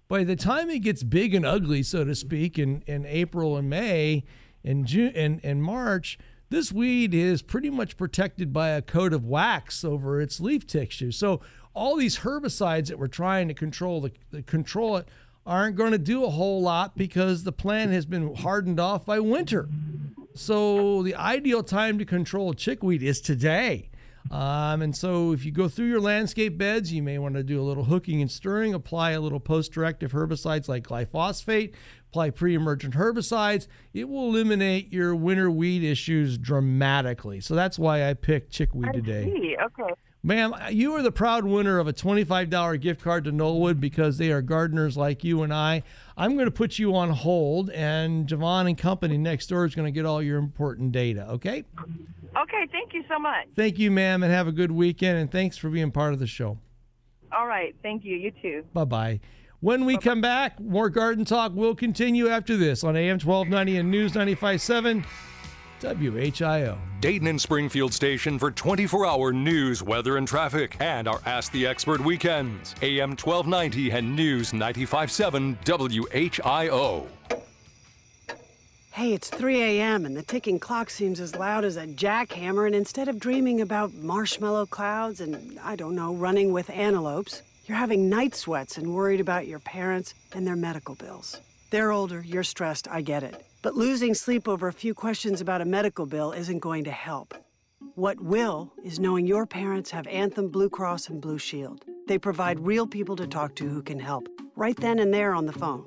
by the time it gets big and ugly, so to speak, in, in April and May and June and, and March, this weed is pretty much protected by a coat of wax over its leaf texture. So all these herbicides that we're trying to control the, the control it aren't going to do a whole lot because the plant has been hardened off by winter. So the ideal time to control chickweed is today. Um, and so if you go through your landscape beds, you may want to do a little hooking and stirring, apply a little post-directive herbicides like glyphosate, apply pre-emergent herbicides. It will eliminate your winter weed issues dramatically. So that's why I picked chickweed today. See, okay. Ma'am, you are the proud winner of a $25 gift card to Knollwood because they are gardeners like you and I. I'm going to put you on hold, and Javon and company next door is going to get all your important data, okay? Okay, thank you so much. Thank you, ma'am, and have a good weekend, and thanks for being part of the show. All right, thank you. You too. Bye bye. When we come back, more garden talk will continue after this on AM 1290 and News 957 WHIO. Dayton and Springfield station for 24 hour news, weather, and traffic, and our Ask the Expert weekends. AM 1290 and News 957 WHIO. Hey, it's 3 a.m., and the ticking clock seems as loud as a jackhammer. And instead of dreaming about marshmallow clouds and, I don't know, running with antelopes, you're having night sweats and worried about your parents and their medical bills. They're older, you're stressed, I get it. But losing sleep over a few questions about a medical bill isn't going to help. What will is knowing your parents have Anthem Blue Cross and Blue Shield. They provide real people to talk to who can help, right then and there on the phone.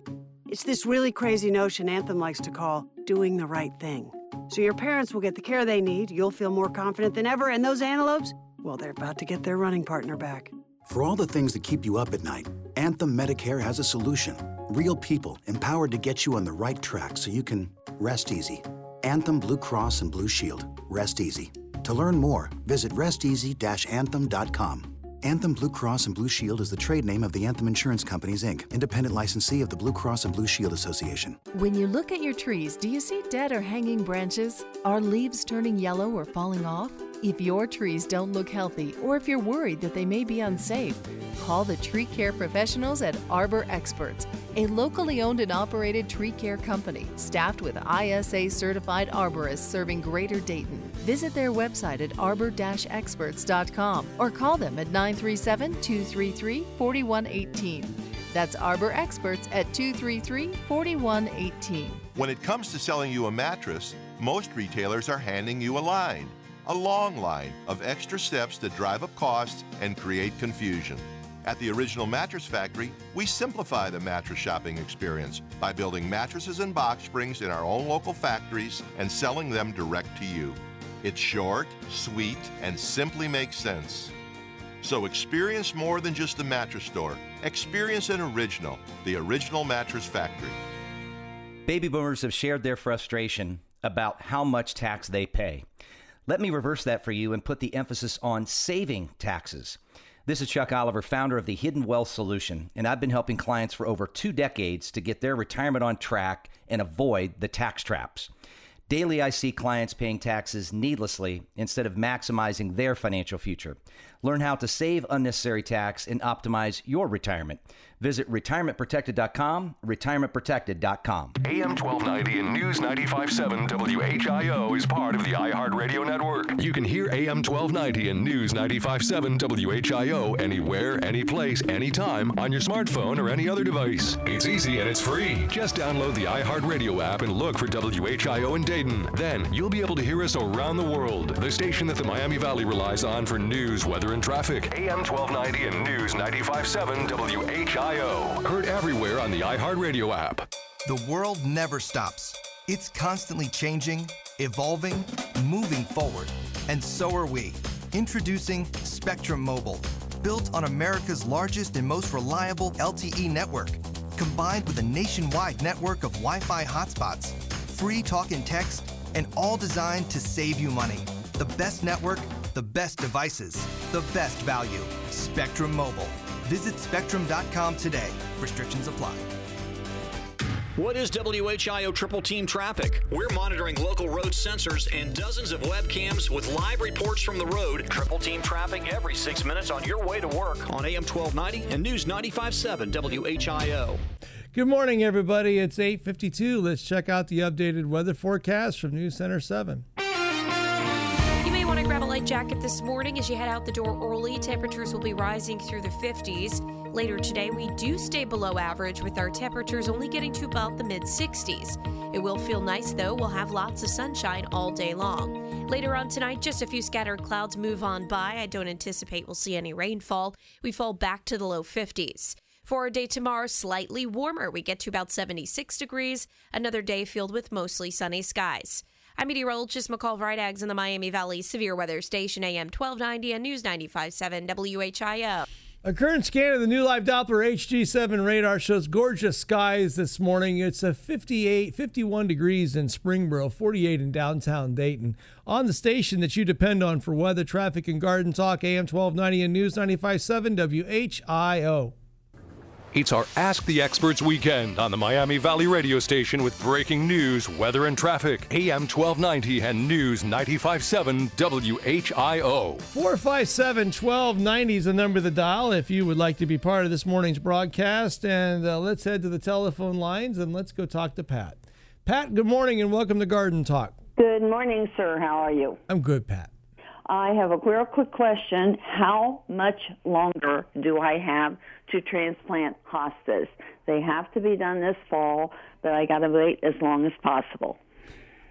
It's this really crazy notion Anthem likes to call doing the right thing. So your parents will get the care they need, you'll feel more confident than ever, and those antelopes, well, they're about to get their running partner back. For all the things that keep you up at night, Anthem Medicare has a solution. Real people empowered to get you on the right track so you can rest easy. Anthem Blue Cross and Blue Shield. Rest easy. To learn more, visit resteasy-anthem.com. Anthem Blue Cross and Blue Shield is the trade name of the Anthem Insurance Companies, Inc., independent licensee of the Blue Cross and Blue Shield Association. When you look at your trees, do you see dead or hanging branches? Are leaves turning yellow or falling off? If your trees don't look healthy, or if you're worried that they may be unsafe, call the tree care professionals at Arbor Experts, a locally owned and operated tree care company staffed with ISA certified arborists serving Greater Dayton. Visit their website at arbor-experts.com or call them at 937 233 4118. That's Arbor Experts at 233 4118. When it comes to selling you a mattress, most retailers are handing you a line, a long line of extra steps that drive up costs and create confusion. At the Original Mattress Factory, we simplify the mattress shopping experience by building mattresses and box springs in our own local factories and selling them direct to you. It's short, sweet, and simply makes sense. So experience more than just the mattress store. Experience an original, the original mattress factory. Baby boomers have shared their frustration about how much tax they pay. Let me reverse that for you and put the emphasis on saving taxes. This is Chuck Oliver, founder of the Hidden Wealth Solution, and I've been helping clients for over two decades to get their retirement on track and avoid the tax traps. Daily, I see clients paying taxes needlessly instead of maximizing their financial future. Learn how to save unnecessary tax and optimize your retirement. Visit retirementprotected.com, retirementprotected.com. AM 1290 and News 957 WHIO is part of the iHeartRadio network. You can hear AM 1290 and News 957 WHIO anywhere, anyplace, anytime on your smartphone or any other device. It's easy and it's free. Just download the iHeartRadio app and look for WHIO in Dayton. Then you'll be able to hear us around the world. The station that the Miami Valley relies on for news, weather, and traffic. AM 1290 and News 957 WHIO. Heard everywhere on the iHeartRadio app. The world never stops. It's constantly changing, evolving, moving forward. And so are we. Introducing Spectrum Mobile, built on America's largest and most reliable LTE network, combined with a nationwide network of Wi Fi hotspots, free talk and text, and all designed to save you money. The best network, the best devices, the best value. Spectrum Mobile. Visit spectrum.com today. Restrictions apply. What is WHIO Triple Team Traffic? We're monitoring local road sensors and dozens of webcams with live reports from the road. Triple Team Traffic every six minutes on your way to work on AM 1290 and News 957 WHIO. Good morning, everybody. It's 8:52. Let's check out the updated weather forecast from News Center 7. Jacket this morning as you head out the door early. Temperatures will be rising through the 50s. Later today, we do stay below average with our temperatures only getting to about the mid 60s. It will feel nice though. We'll have lots of sunshine all day long. Later on tonight, just a few scattered clouds move on by. I don't anticipate we'll see any rainfall. We fall back to the low 50s. For our day tomorrow, slightly warmer. We get to about 76 degrees. Another day filled with mostly sunny skies. I'm meteorologist McCall Vrydaghs in the Miami Valley Severe Weather Station, AM 1290 and News 95.7 WHIO. A current scan of the new Live Doppler HG7 radar shows gorgeous skies this morning. It's a 58, 51 degrees in Springboro, 48 in downtown Dayton. On the station that you depend on for weather, traffic, and garden talk, AM 1290 and News 95.7 WHIO. It's our Ask the Experts weekend on the Miami Valley radio station with breaking news, weather, and traffic. AM 1290 and News 957 WHIO. 457 1290 is the number of the dial if you would like to be part of this morning's broadcast. And uh, let's head to the telephone lines and let's go talk to Pat. Pat, good morning and welcome to Garden Talk. Good morning, sir. How are you? I'm good, Pat. I have a real quick question. How much longer do I have to transplant hostas? They have to be done this fall, but I got to wait as long as possible.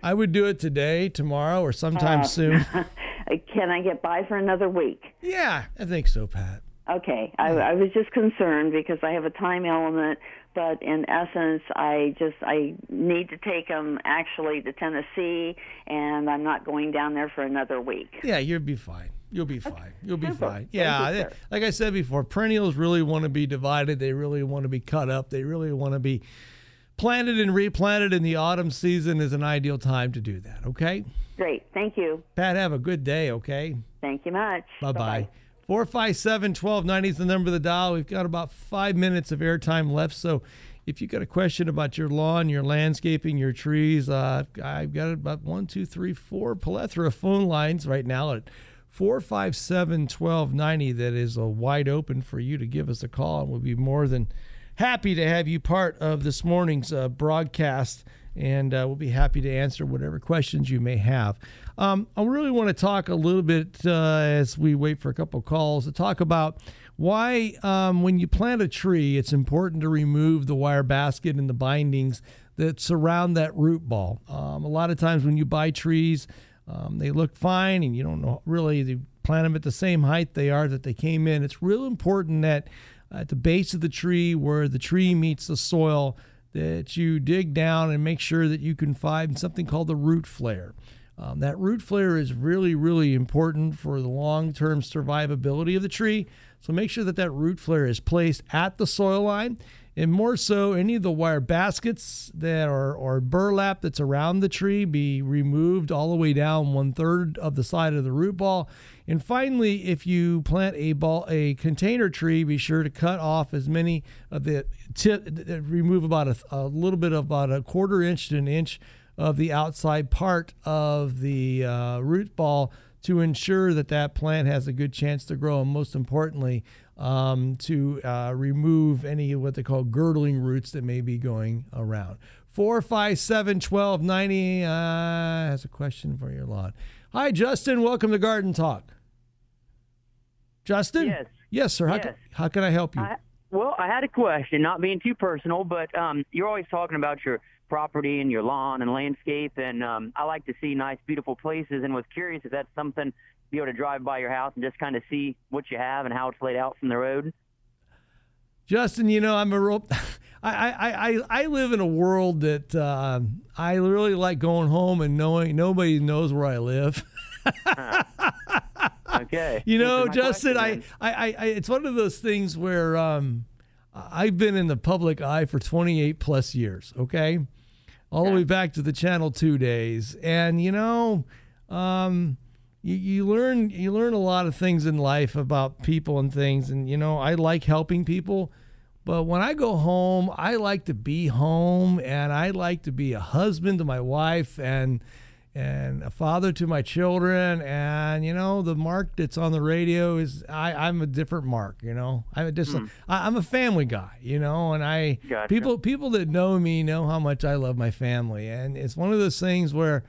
I would do it today, tomorrow, or sometime Uh, soon. Can I get by for another week? Yeah, I think so, Pat. Okay. I, I was just concerned because I have a time element, but in essence, I just I need to take them actually to Tennessee, and I'm not going down there for another week. Yeah, you'll be fine. You'll be fine. You'll be Super. fine. Yeah, you, like I said before, perennials really want to be divided. They really want to be cut up. They really want to be planted and replanted. And the autumn season is an ideal time to do that. Okay, Great. Thank you. Pat, have a good day. Okay. Thank you much. Bye bye. 457 1290 is the number of the dial. We've got about five minutes of airtime left. So if you've got a question about your lawn, your landscaping, your trees, uh, I've got about one, two, three, four plethora of phone lines right now at 457 1290 that is uh, wide open for you to give us a call. And we'll be more than happy to have you part of this morning's uh, broadcast. And uh, we'll be happy to answer whatever questions you may have. Um, I really want to talk a little bit uh, as we wait for a couple calls to talk about why, um, when you plant a tree, it's important to remove the wire basket and the bindings that surround that root ball. Um, a lot of times when you buy trees, um, they look fine and you don't know really, they plant them at the same height they are that they came in. It's real important that at the base of the tree where the tree meets the soil, that you dig down and make sure that you can find something called the root flare. Um, that root flare is really, really important for the long term survivability of the tree. So make sure that that root flare is placed at the soil line and more so any of the wire baskets that are or burlap that's around the tree be removed all the way down one third of the side of the root ball and finally if you plant a ball a container tree be sure to cut off as many of the tip remove about a, a little bit of about a quarter inch to an inch of the outside part of the uh, root ball to ensure that that plant has a good chance to grow and most importantly um, to uh, remove any what they call girdling roots that may be going around. 457 1290 uh, has a question for your lawn hi justin. Welcome to garden talk. Justin? Yes. yes sir. How, Yes. Can, how can i help you? I, well, I had a question, not being too personal, but um, you're always talking about your property and your lawn and landscape, and um, I like to see nice, beautiful places, and was curious if that's something to be able to drive by your house and just kind of see what you have and how it's laid out from the road. Justin, you know, I'm a real. I, I, I, I live in a world that uh, I really like going home and knowing nobody knows where I live. Okay. You know, Justin, I, I, I, I, it's one of those things where um, I've been in the public eye for 28 plus years. Okay, all the way back to the Channel Two days, and you know, um, you, you learn you learn a lot of things in life about people and things, and you know, I like helping people. But when I go home, I like to be home and I like to be a husband to my wife and and a father to my children and you know the mark that's on the radio is I, I'm a different mark you know I'm just Hmm. I, I'm a family guy you know and I Gotcha. people people that know me know how much I love my family and it's one of those things where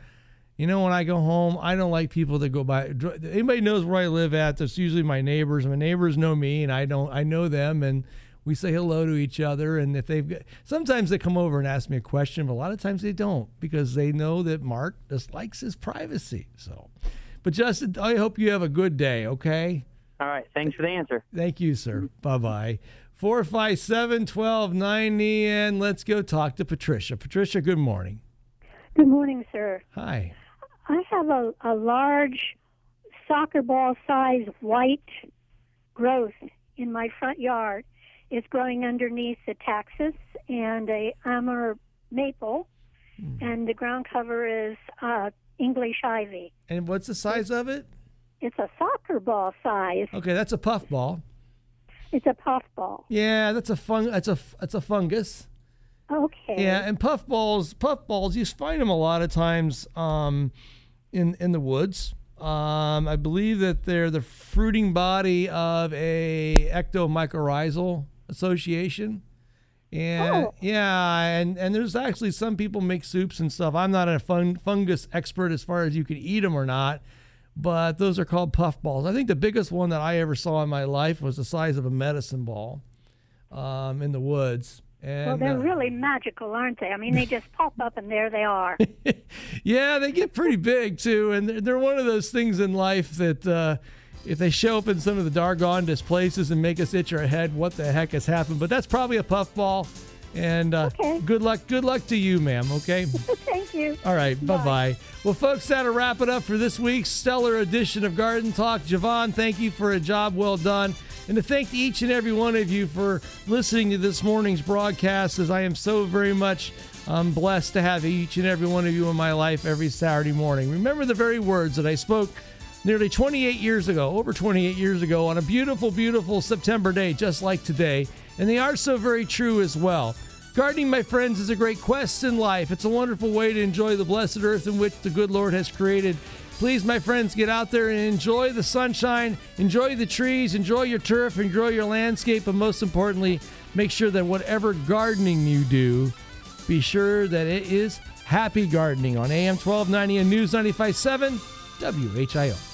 you know, when I go home, I don't like people that go by. Anybody knows where I live at? That's usually my neighbors. My neighbors know me, and I don't. I know them, and we say hello to each other. And if they've, got, sometimes they come over and ask me a question, but a lot of times they don't because they know that Mark just likes his privacy. So, but Justin, I hope you have a good day. Okay. All right. Thanks for the answer. Thank you, sir. Bye bye. 457 1290, and let's go talk to Patricia. Patricia, good morning. Good morning, sir. Hi. I have a, a large soccer ball size white growth in my front yard. It's growing underneath a taxus and a amur maple, and the ground cover is uh, English ivy. And what's the size of it? It's a soccer ball size. Okay, that's a puffball. It's a puffball. Yeah, that's a fung. That's a that's a fungus. Okay. Yeah, and puffballs, puffballs, you find them a lot of times um, in in the woods. Um, I believe that they're the fruiting body of a ectomycorrhizal association. And Oh. yeah, and and there's actually some people make soups and stuff. I'm not a fun, fungus expert as far as you can eat them or not, but those are called puffballs. I think the biggest one that I ever saw in my life was the size of a medicine ball um, in the woods. And well, they're uh, really magical, aren't they? I mean, they just pop up and there they are. Yeah, they get pretty big too, and they're, they're one of those things in life that uh, if they show up in some of the dargondest places and make us itch our head, what the heck has happened? But that's probably a puffball. And uh, good luck, good luck to you, ma'am. Okay. Thank you. All right, bye bye. Well, folks, that'll wrap it up for this week's stellar edition of Garden Talk. Javon, thank you for a job well done. And to thank each and every one of you for listening to this morning's broadcast, as I am so very much um, blessed to have each and every one of you in my life every Saturday morning. Remember the very words that I spoke nearly 28 years ago, over 28 years ago, on a beautiful, beautiful September day, just like today. And they are so very true as well. Gardening, my friends, is a great quest in life. It's a wonderful way to enjoy the blessed earth in which the good Lord has created. Please, my friends, get out there and enjoy the sunshine, enjoy the trees, enjoy your turf, enjoy your landscape, but most importantly, make sure that whatever gardening you do, be sure that it is happy gardening on AM 1290 and News 957 WHIO.